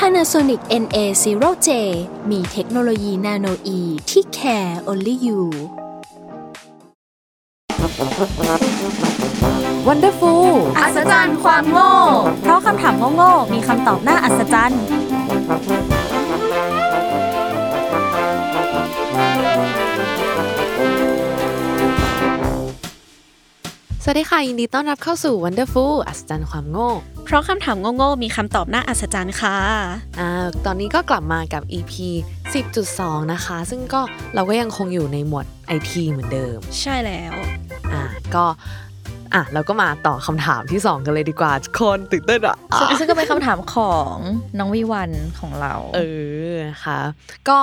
Panasonic NA0J มีเทคโนโลยีนาโนอีที่ care only you Wonderful อัศจรรย์ความโง่ เพราะคำถามโง่ๆมีคำตอบน่าอัศจรรย์ สวัสดีค่ะ ยินดีต้อนรับเข้าสู่ Wonderful อัศจรรย์ความโง่ เพราะคำถามโง่ๆมีคำตอบน่าอัศจรรย์ค่ะอ่าตอนนี้ก็กลับมากับ EP 10.2 นะคะ ซึ่งก็เราก็ยังคงอยู่ในหมวด IT เหมือนเดิม ใช่แล้วอ่าก็อะเราก็มาต่อคำถามที่ 2 กันเลยดีกว่าทุกคนตื่นเต้นอะซึ่งซึ่งก็เป็นคำถามของน้องวิวันของเรา เออนะคะก็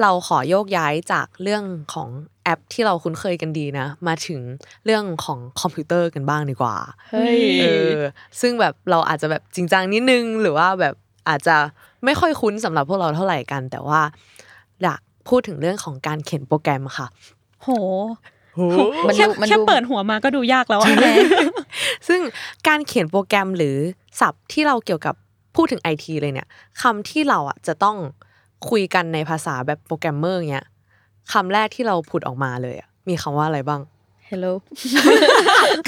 เราขอโยกย้ายจากเรื่องของแอ ปที่เราคุ้นเคยกันดีนะ มาถึงเรื่องของคอมพิวเตอร์กันบ้างดีกว่าเฮ้ยเออซึ่งแบบเราอาจจะแบบจริงจังนิดนึง หรือว่าแบบอาจจะไม่ค่อยคุ้นสำหรับพวกเราเท่าไหร่กัน แต่ว่าอยากพูดถึงเรื่องของการเขียนโปรแกรมค่ะ โหมันแค่ดูมันแค่ดูเปิดหัวมาก็ดูยากแล้วอะซึ่งการเขียนโปรแกรมหรือศัพท์ที่เราเกี่ยวกับพูดถึงไอทีเลยเนี่ยคำที่เราอะจะต้องคุยกันในภาษาแบบโปรแกรมเมอร์เงี้ย คำแรกที่เราพูดออกมาเลยอะมีคำว่าอะไรบ้าง Hello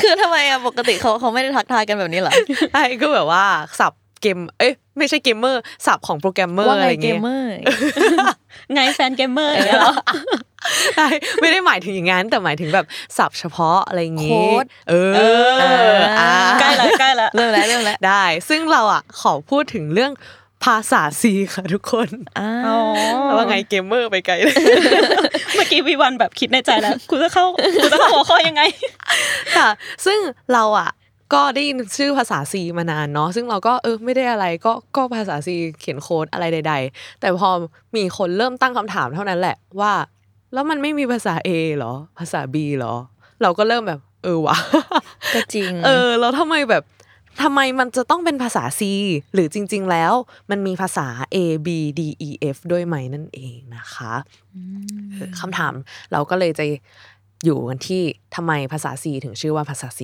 คือทำไมอะปกติเขาเขาไม่ได้ทักทายกันแบบนี้เหรอใช่ก็แบบว่าศัพท์เกม เอ้ยไม่ใช่เกมเมอร์ศัพท์ของโปรแกรมเมอร์ว่าอะไงไรเกเงี้มยเมอร์ไงแฟนเกมเมอร์อย่างเงี้ยเหรอใช่ไม่ได้หมายถึงอย่างนั้นแต่หมายถึงแบบศัพท์เฉพาะอะไรอย่างงี้โค้ดเอออ่าใกล้แล้วใกล้แล้วเริ่มแล้วเริ่มแล้วได้ ซึ่งเราอะขอพูดถึงเรื่อง ภาษา C ค่ะทุกคนอ่าอ๋อว่าไงเกมเมอร์ไปไกลเลยเมื่อกี้วิวันแบบคิดในใจแล้วกูจะเข้ากูจะเข้าหัวข้อยังไงค่ะ ซึ่งเราอะก็ได้ยินชื่อภาษา C มานานเนาะซึ่งเราก็เออไม่ได้อะไรก็ก็ภาษา C เขียนโค้ดอะไรใด ๆ แต่พอมีคนเริ่มตั้งคำถามเท่านั้นแหละว่า แล้วมันไม่มีภาษา A เหรอ ภาษา B เหรอ เราก็เริ่มแบบ เออวะก็จริง เออแล้วทำไมแบบ ทำไมมันจะต้องเป็นภาษา C หรือจริง ๆ แล้ว มันมีภาษา A B D E F ด้วยไหมนั่นเองนะคะเออคำถามเราก็เลยจะอยู่กันที่ทำไมภาษา C ถึงชื่อว่าภาษา C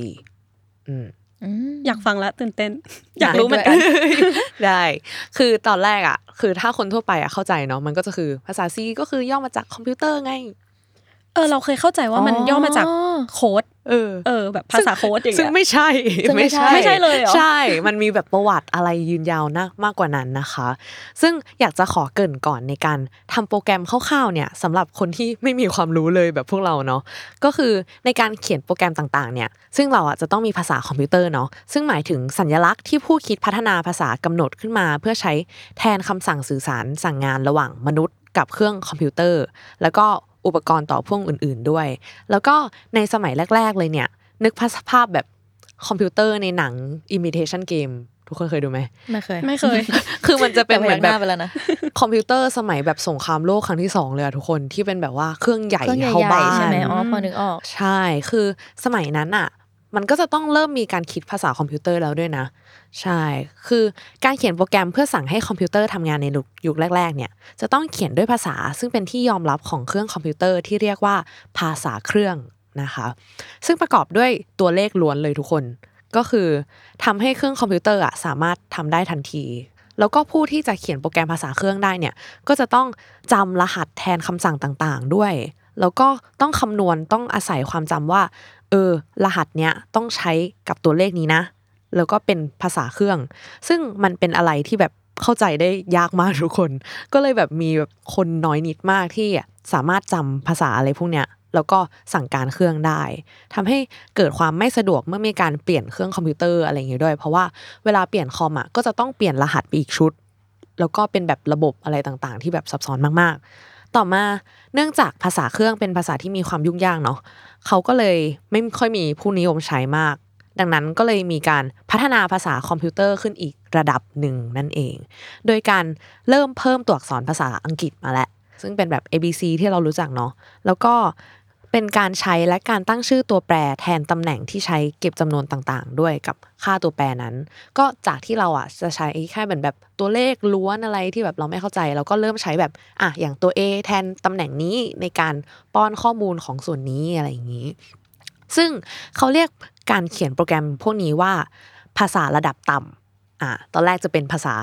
อืมอยากฟังแล้วตื่นเต้น อยากรู้เหมือนกัน ได้ คือตอนแรกอะ คือถ้าคนทั่วไปอะเข้าใจเนาะมันก็จะคือภาษา C ก็คือย่อมาจากคอมพิวเตอร์ไงเออเราเคยเข้าใจว่ามันย่อมาจากโค้ดเออเออ แบบภาษาโค้ดอย่างซึ่งเงี้ยไม่ใช่ซึ่งไม่ใช่ไม่ใช่เลยเหรอใช่ มันมีแบบประวัติอะไรยืนยาวนะมากกว่านั้นนะคะ ซึ่งอยากจะขอเกรินก่อนในการทำโปรแกรมคร่าวๆเนี่ยสำหรับคนที่ไม่มีความรู้เลยแบบพวกเราเนาะก็คือในการเขียนโปรแกรมต่างๆ เนี่ย ซึ่งเราอะจะต้องมีภาษาคอมพิวเตอร์เนาะซึ่งหมายถึงสัญลักษณ์ที่ผู้คิดพัฒนาภาษากำหนดขึ้นมา เพื่อใช้แทนคำสั่งสื่อสารสั่งงานระหว่างมนุษย์กับเครื่องคอมพิวเตอร์ แล้วก็ อุปกรณ์ต่อพ่วงอื่น ๆด้วย แล้วก็ในสมัยแรก ๆ เลยเนี่ย นึกภาพภาพแบบคอมพิวเตอร์ในหนัง imitation game ทุกคนเคยดูไหมไม่เคย ไม่เคย คือมันจะเป็นแต่เหมือนหแบน้าบไปแล้วนะคอมพิวเตอร์สมัยแบบสงครามโลกครั้งที่สองเลยอะทุกคนที่เป็นแบบว่าเครื่องใหญ่เครื่องใหเข้าญ่บ้านๆใช่ไหมอ๋อพอนึกออก ใช่ คือสมัยนั้นอะ มันก็จะต้องเริ่มมีการคิดภาษาคอมพิวเตอร์แล้วด้วยนะ ใช่ คือการเขียนโปรแกรมเพื่อสั่งให้คอมพิวเตอร์ทำงานในยุคแรกๆเนี่ยจะต้องเขียนด้วยภาษาซึ่งเป็นที่ยอมรับของเครื่องคอมพิวเตอร์ที่เรียกว่าภาษาเครื่องนะคะซึ่งประกอบด้วยตัวเลขล้วนเลยทุกคน ก็คือทำให้เครื่องคอมพิวเตอร์อะสามารถทำได้ทันที แล้วก็ผู้ที่จะเขียนโปรแกรมภาษาเครื่องได้เนี่ยก็จะต้องจำรหัสแทนคำสั่งต่างๆ ด้วย แล้วก็ต้องคำนวณต้องอาศัยความจำว่า เออ รหัสเนี้ยต้องใช้กับตัวเลขนี้นะ แล้วก็เป็นภาษาเครื่อง ซึ่งมันเป็นอะไรที่แบบเข้าใจได้ยากมากทุกคน ก็เลยแบบมีแบบคนน้อยนิดมากที่สามารถจำภาษาอะไรพวกเนี้ยแล้วก็สั่งการเครื่องได้ทำให้เกิดความไม่สะดวกเมื่อมีการเปลี่ยนเครื่องคอมพิวเตอร์อะไรอย่างเงี้ยด้วย เพราะว่าเวลาเปลี่ยนคอมอะก็จะต้องเปลี่ยนรหัสไปอีกชุด แล้วก็เป็นแบบระบบอะไรต่างๆ ที่แบบซับซ้อนมากๆ ต่อมาเนื่องจากภาษาเครื่องเป็นภาษาที่มีความยุ่งยากเนาะเขาก็เลยไม่ค่อยมีผู้นิยมใช้มาก ดังนั้นก็เลยมีการพัฒนาภาษาคอมพิวเตอร์ขึ้นอีกระดับหนึ่งนั่นเอง โดยการเริ่มเพิ่มตัวอักษรภาษาอังกฤษมาแล้วซึ่งเป็นแบบ A B C ที่เรารู้จักเนาะแล้วก็ เป็นการใช้และการตั้งชื่อตัวแปรแทนตำแหน่งที่ใช้เก็บจำนวนต่างๆ ด้วยกับค่าตัวแปรนั้น ก็จากที่เราอะจะใช้แค่เหมือนแบบตัวเลขล้วนอะไรที่แบบเราไม่เข้าใจเราก็เริ่มใช้แบบอะอย่างตัว A แทนตำแหน่งนี้ในการป้อนข้อมูลของส่วนนี้อะไรอย่างนี้ ซึ่งเขาเรียกการเขียนโปรแกรมพวกนี้ว่า ภาษาระดับต่ำอ่าตอนแรกจะเป็นภาษา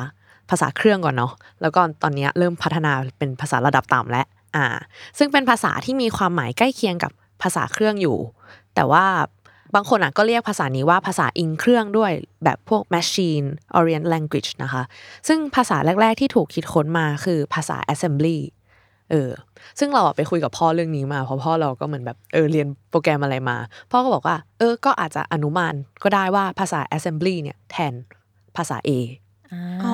ภาษาเครื่องก่อนเนาะแล้วก็ตอนเนี้ยเริ่มพัฒนาเป็นภาษาระดับต่ำแล้ว อ่า ซึ่งเป็นภาษาที่มีความหมายใกล้เคียงกับภาษาเครื่องอยู่ แต่ว่าบางคนอะก็เรียกภาษานี้ว่าภาษาอิงเครื่องด้วยแบบพวก machine orient language นะคะ ซึ่งภาษาแรก ๆ ที่ถูกคิดค้นมาคือภาษา assembly เออ ซึ่งเราไปคุยกับพ่อเรื่องนี้มา เพราะพ่อเราก็เหมือนแบบเออเรียนโปรแกรมอะไรมา พ่อก็บอกว่า เออ ก็อาจจะอนุมานก็ได้ว่าภาษา assembly เนี่ยแทนภาษา A อ๋อ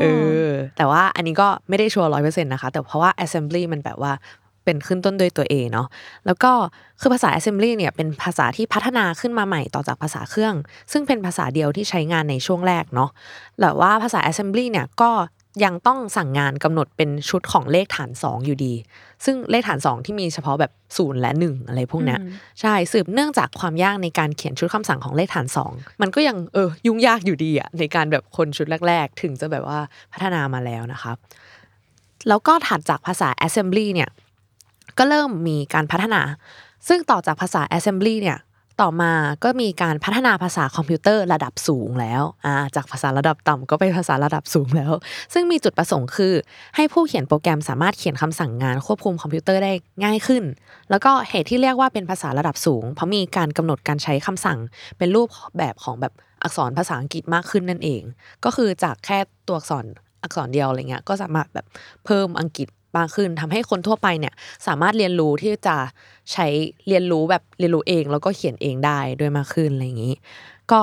เออ แต่ว่าอันนี้ก็ไม่ได้ชัวร์ร้อยเปอร์เซ็นต์นะคะ แต่เพราะว่า assembly มันแบบว่าเป็นขึ้นต้นด้วยตัว A เนาะ แล้วก็คือภาษา assembly เนี่ยเป็นภาษาที่พัฒนาขึ้นมาใหม่ต่อจากภาษาเครื่อง ซึ่งเป็นภาษาเดียวที่ใช้งานในช่วงแรกเนาะแต่ว่าภาษา assembly เนี่ยก็ ยังต้องสั่งงานกำหนดเป็นชุดของเลขฐาน 2 อยู่ดี ซึ่งเลขฐาน 2 ที่มีเฉพาะแบบ0และ1อะไรพวกเนี้ยใช่สืบเนื่องจากความยากในการเขียนชุดคำสั่งของเลขฐาน 2 มันก็ยังเออยุ่งยากอยู่ดีอะในการแบบคนชุดแรก ๆ ถึงจะแบบว่าพัฒนามาแล้วนะครับ แล้วก็ถัดจากภาษา assembly เนี่ยก็เริ่มมีการพัฒนา ซึ่งต่อจากภาษา assembly เนี่ย ต่อมาก็มีการพัฒนาภาษาคอมพิวเตอร์ระดับสูงแล้วาจากภาษาระดับต่ำก็ไปภาษาระดับสูงแล้ว ซึ่งมีจุดประสงค์คือ ให้ผู้เขียนโปรแกรมสามารถเขียนคำสั่งงานควบคุมคอมพิวเตอร์ได้ง่ายขึ้น แล้วก็เหตุที่เรียกว่าเป็นภาษาระดับสูง เพราะมีการกำหนดการใช้คำสั่ง เป็นรูปแบบของแบบอักษรภาษาอังกฤษมากขึ้นนั่นเอง ก็คือจากแค่ตัวอักษรอักษรเดียวอะไรเงี้ยก็สามารถแบบเพิ่มอังกฤษ มากขึ้นทำให้คนทั่วไปเนี่ยสามารถเรียนรู้ที่จะใช้เรียนรู้แบบเรียนรู้เอง แล้วก็เขียนเองได้ด้วยมากขึ้นอะไรอย่างนี้ ก็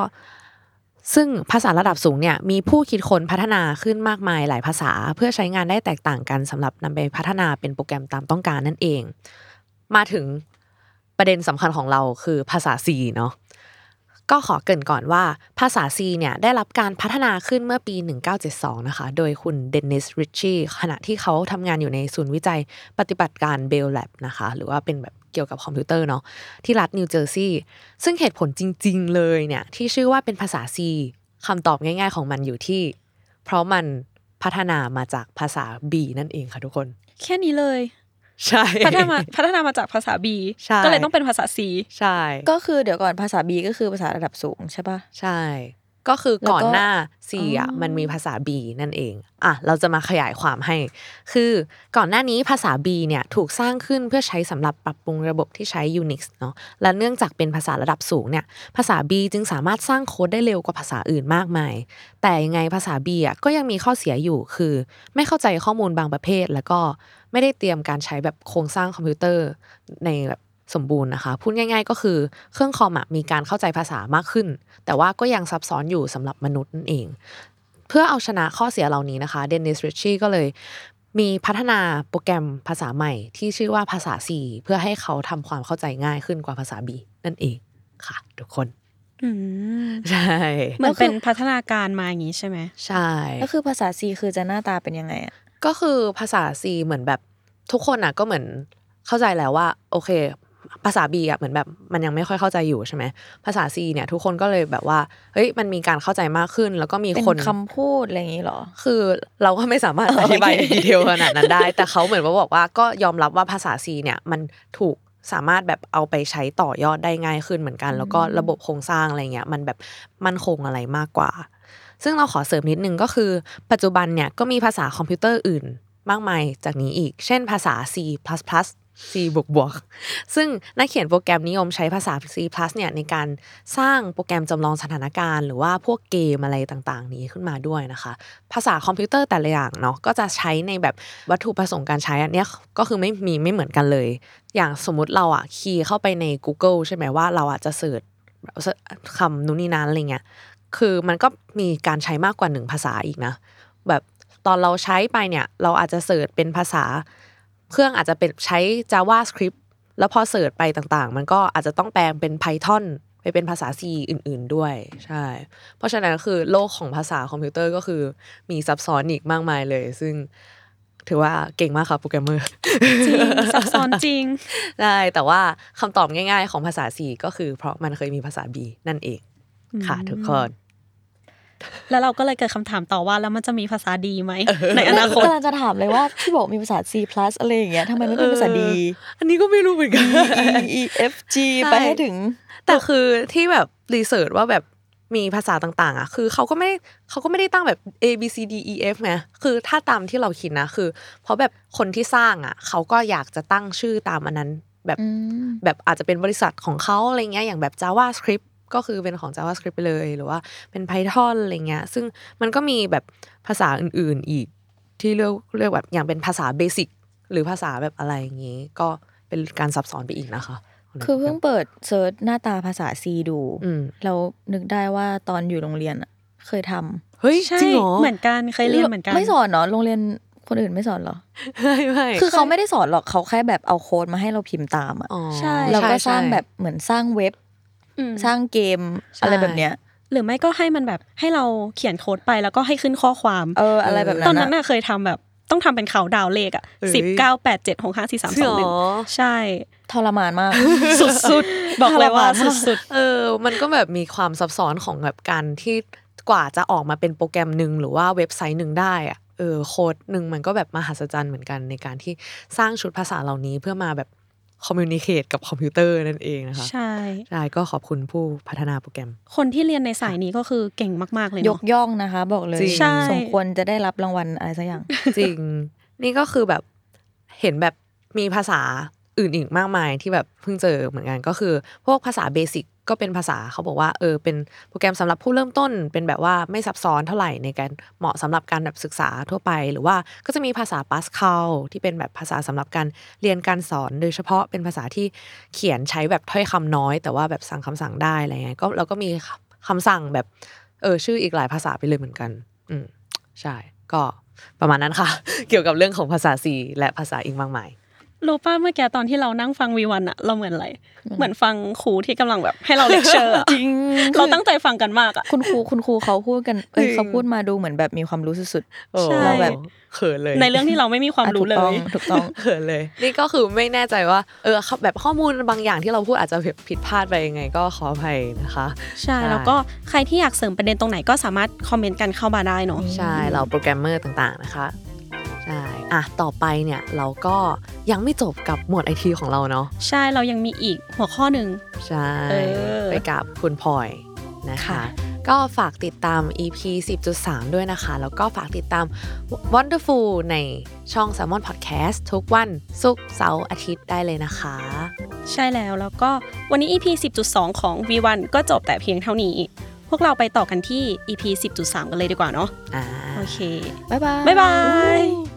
ซึ่งภาษาระดับสูงเนี่ยมีผู้คิดค้นพัฒนาขึ้นมากมายหลายภาษา เพื่อใช้งานได้แตกต่างกันสำหรับนำไปพัฒนาเป็นโปรแกรมตามต้องการนั่นเอง มาถึงประเด็นสำคัญของเราคือภาษา C เนาะ ก็ขอเกรินก่อนว่าภาษา C เนี่ยได้รับการพัฒนาขึ้นเมื่อปี 1972 นะคะ โดยคุณเดนนิสริชชี่ขณะที่เขาทำงานอยู่ในศูนย์วิจัยปฏิบัติการ Bell Lab นะคะ หรือว่าเป็นแบบเกี่ยวกับคอมพิวเตอร์เนาะที่รัฐนิวเจอร์ซีย์ซึ่งเหตุผลจริง ๆ เลยเนี่ยที่ชื่อว่าเป็นภาษา C คำตอบง่าย ๆ ของมันอยู่ที่ เพราะมันพัฒนามาจากภาษา B นั่นเองค่ะทุกคน แค่นี้เลย ใช่พัฒนามาพัฒนามาจากภาษา B ใช่ก็เลยต้องเป็นภาษา C ใช่ ก็คือเดี๋ยวก่อนภาษา B ก็คือภาษาระดับสูงใช่ปะใช่ ก็คือก่อนแล้วก็หน้า C อะอ๋อมันมีภาษา B นั่นเองอะเราจะมาขยายความให้ คือก่อนหน้านี้ภาษา B เนี่ยถูกสร้างขึ้นเพื่อใช้สำหรับปรับปรุงระบบที่ใช้ Unix เนาะและเนื่องจากเป็นภาษาระดับสูงเนี่ยภาษา B จึงสามารถสร้างโค้ดได้เร็วกว่าภาษาอื่นมากมาย แต่ยังไงภาษา B อะก็ยังมีข้อเสียอยู่คือ ไม่เข้าใจข้อมูลบางประเภทแล้วก็ไม่ได้เตรียมการใช้แบบโครงสร้างคอมพิวเตอร์ในแบบ สมบูรณ์นะคะ พูดง่าย ๆ ก็คือเครื่องคอมอะมีการเข้าใจภาษามากขึ้น แต่ว่าก็ยังซับซ้อนอยู่สำหรับมนุษย์นั่นเอง เพื่อเอาชนะข้อเสียเหล่านี้นะคะเดนนิสริชชี่ก็เลยมีพัฒนาโปรแกรมภาษาใหม่ที่ชื่อว่าภาษา C เพื่อให้เขาทำความเข้าใจง่ายขึ้นกว่าภาษา B นั่นเองค่ะ ทุกคนอืมใช่เหมือนเป็นพัฒนาการมาอย่างนี้ใช่ไหมใช่ก็คือภาษา C คือจะหน้าตาเป็นยังไงอะก็คือภาษา C เหมือนแบบทุกคนอะก็เหมือนเข้าใจแล้วว่า โอเค ภาษา B อะเหมือนแบบมันยังไม่ค่อยเข้าใจอยู่ใช่ไหมภาษา C เนี่ยทุกคนก็เลยแบบว่าเฮ้ยมันมีการเข้าใจมากขึ้น แล้วก็มีเป็นคนคำพูดอะไรอย่างนี้เหรอ คือเราก็ไม่สามารถอธิบายในดีเทลขนาดนั้นได้ แต่เขาเหมือนว่าบอกว่าก็ยอมรับว่าภาษา C เนี่ยมันถูกสามารถแบบเอาไปใช้ต่อยอดได้ง่ายขึ้นเหมือนกัน แล้วก็ระบบโครงสร้างอะไรเงี้ยมันแบบมั่นคงอะไรมากกว่า ซึ่งเราขอเสริมนิดนึงก็คือ ปัจจุบันเนี่ยก็มีภาษาคอมพิวเตอร์อื่นมากมายจากนี้อีก เช่นภาษา C++ C บวกบวกซึ่งนักเขียนโปรแกรมนิยมใช้ภาษา C+ เนี่ยในการสร้างโปรแกรมจำลองสถานการณ์ หรือว่าพวกเกมอะไรต่างๆ นี้ขึ้นมาด้วยนะคะ ภาษาคอมพิวเตอร์แต่ละอย่างเนาะก็จะใช้ในแบบวัตถุประสงค์การใช้อันเนี้ยก็คือไม่มีไม่เหมือนกันเลย อย่างสมมติเราอะ key เข้าไปใน Google ใช่ไหมว่าเราอาจจะ searchคำนู้นนี่นั้นอะไรเงี้ยคือมันก็มีการใช้มากกว่าหนึ่งภาษาอีกนะ แบบตอนเราใช้ไปเนี่ยเราอาจจะ search เป็นภาษา เครื่องอาจจะเป็นใช้ JavaScript แล้วพอ search ไปต่างๆ มันก็อาจจะต้องแปลงเป็น Python ไปไปเป็นภาษา C อื่น ๆด้วยใช่ เพราะฉะนั้นคือโลกของภาษาคอมพิวเตอร์ก็คือมีซับซ้อนอีกมากมายเลย ซึ่งถือว่าเก่งมากครับโปรแกรมเมอร์ จริง ซับซ้อนจริง ได้แต่ว่าคำตอบง่าย ๆ ของภาษา C ก็คือเพราะมันเคยมีภาษา B นั่นเองค่ะทุกคน แล้วเราก็เลยเกิดคำถามต่อว่าแล้วมันจะมีภาษาดีไหมในอนาคตกำลังจะถามเลยว่าที่บอกมีภาษา C+ อะไรอย่างเงี้ยทำไมไม่เป็นภาษา D อันนี้ก็ไม่รู้เหมือนกัน E E F G ใช่ไปให้ถึง แต่คือที่แบบรีเสิร์ชว่าแบบมีภาษาต่างๆ อะ คือเขาก็ไม่เขาก็ไม่ได้ตั้งแบบ A B C D E F ไงคือถ้าตามที่เราคิดนะคือ เพราะแบบคนที่สร้างอะเขาก็อยากจะตั้งชื่อตามอันนั้นแบบอืมแบบอาจจะเป็นบริษัทของเขาอะไรเงี้ยอย่างแบบ JavaScript ก็คือเป็นของ JavaScript ไปเลยหรือว่าเป็น Python อะไรเงี้ยซึ่งมันก็มีแบบภาษาอื่นๆอีกที่เรียกเรียกแบบอย่างเป็นภาษา BASIC หรือภาษาแบบอะไรอย่างงี้ ก็เป็นการซับซ้อนไปอีกนะคะ คือเพิ่งเปิด search หน้าตาภาษา C ดูอืมแล้วนึกได้ว่าตอนอยู่โรงเรียนอะเคยทำเฮ้ยใช่จริงเหรอเหมือนกันเคยเรียนเหมือนกันไม่สอนเนาะโรงเรียนคนอื่นไม่สอนเหรอไม่ไม่คือเขาไม่ได้สอนหรอกเขาแค่แบบเอาโค้ดมาให้เราพิมพ์ตามอะอ๋อใช่เราก็ใช่สร้างใช่แบบเหมือนสร้างเว็บอืม สร้างเกมใช่อะไรแบบเนี้ยหรือไม่ก็ให้มันแบบให้เราเขียนโค้ดไปแล้วก็ให้ขึ้นข้อความเอออะไรแบบตอนนั้นนั้นอะน่ะเคยทำแบบต้องทำเป็นเขาดาวเลขอะเอ้ยสิบเก้าแปดเจ็ดหกห้าสี่สามจริสงองเหหรนึ่งอใช่ทรมานมาก สุดๆ บอกเลยว่าทรมานมากสุดเออ มันก็แบบมีความซับซ้อนของแบบการที่กว่าจะออกมาเป็นโปรแกรมหนึ่งหรือว่าเว็บไซต์หนึ่งได้อะเออโค้ดหนึ่งมันก็แบบมหัศจรรย์เหมือนกันในการที่สร้างชุดภาษาเหล่านี้เพื่อมาแบบ คอมมิวนิเคตกับคอมพิวเตอร์นั่นเองนะคะๆใช่ใช่ก็ขอบคุณผู้พัฒนาโปรแกรม คนที่เรียนในสายนี้ก็คือเก่งมาก ๆ เลยยเนาะกย่องนะคะ บอกเลยจริงใช่สมควรจะได้รับรางวัลอะไรสักอย่าง จริง นี่ก็คือแบบเห็นแบบมีภาษาอื่นอีกมากมายที่แบบเพิ่งเจอเหมือนกันก็คือ พวกภาษาเบสิก ก็เป็นภาษาเขาบอกว่าเออเป็นโปรแกรมสำหรับผู้เริ่มต้น เป็นแบบว่าไม่ซับซ้อนเท่าไหร่ในการเหมาะสำหรับการแบบศึกษาทั่วไป หรือว่าก็จะมีภาษา Pascal ที่เป็นแบบภาษาสำหรับการเรียนการสอน โดยเฉพาะเป็นภาษาที่เขียนใช้แบบถ้อยคำน้อย แต่ว่าแบบสั่งคำสั่งได้อะไรเงี้ยก็แล้วก็มีคำสั่งแบบเออชื่ออีกหลายภาษาไปเลยเหมือนกัน อืมใช่ ก็ประมาณนั้นค่ะ เกี่ยวกับเรื่องของภาษาซีและภาษาอีกมากมาย รู้ป่ะเมื่อกี้ตอนที่เรานั่งฟังวีวันอะเราเหมือนอะไร เหมือนฟังครูที่กำลังแบบ ให้เราเลคเชอร์จริงเราตั้งใจฟังกันมากอะคุณครูคุณครูเขาพูดกันเอ้ยจริงเขาพูดมาดูเหมือนแบบมีความรู้สุดโอ้ใช่เราแบบเขินเลย ในเรื่องที่เราไม่มีๆความอะรู้ถูกเลต้องยถูกต้องเขินเลย นี่ก็คือไม่แน่ใจว่า เออแบบข้อมูลบางอย่างที่เราพูดอาจจะผิดพลาดไปยังไง ก็ขออภัยนะคะ ใช่ใช่แล้วก็ใครที่อยากเสริมประเด็นตรงไหนก็สามารถคอมเมนต์กันเข้ามาได้เนาะใช่เราโปรแกรมเมอร์ต่างๆนะคะ ใช่อะต่อไปเนี่ยเราก็ยังไม่จบกับหมวดไอทีของเราเนาะใช่เรายังมีอีกหัวข้อหนึ่งใช่เออไปกับคุณพลอยนะคะค่ะก็ฝากติดตาม EP 10.3 ด้วยนะคะ แล้วก็ฝากติดตาม Wonderful ในช่อง Salmon Podcast ทุกวันศุกร์เสาร์อาทิตย์ได้เลยนะคะ ใช่แล้วแล้วก็วันนี้ EP 10.2 ของ V1 ก็จบแต่เพียงเท่านี้ พวกเราไปต่อกันที่ EP 10.3 กันเลยดีกว่าเนาะอ่าโอเค บ๊ายบาย บ๊ายบาย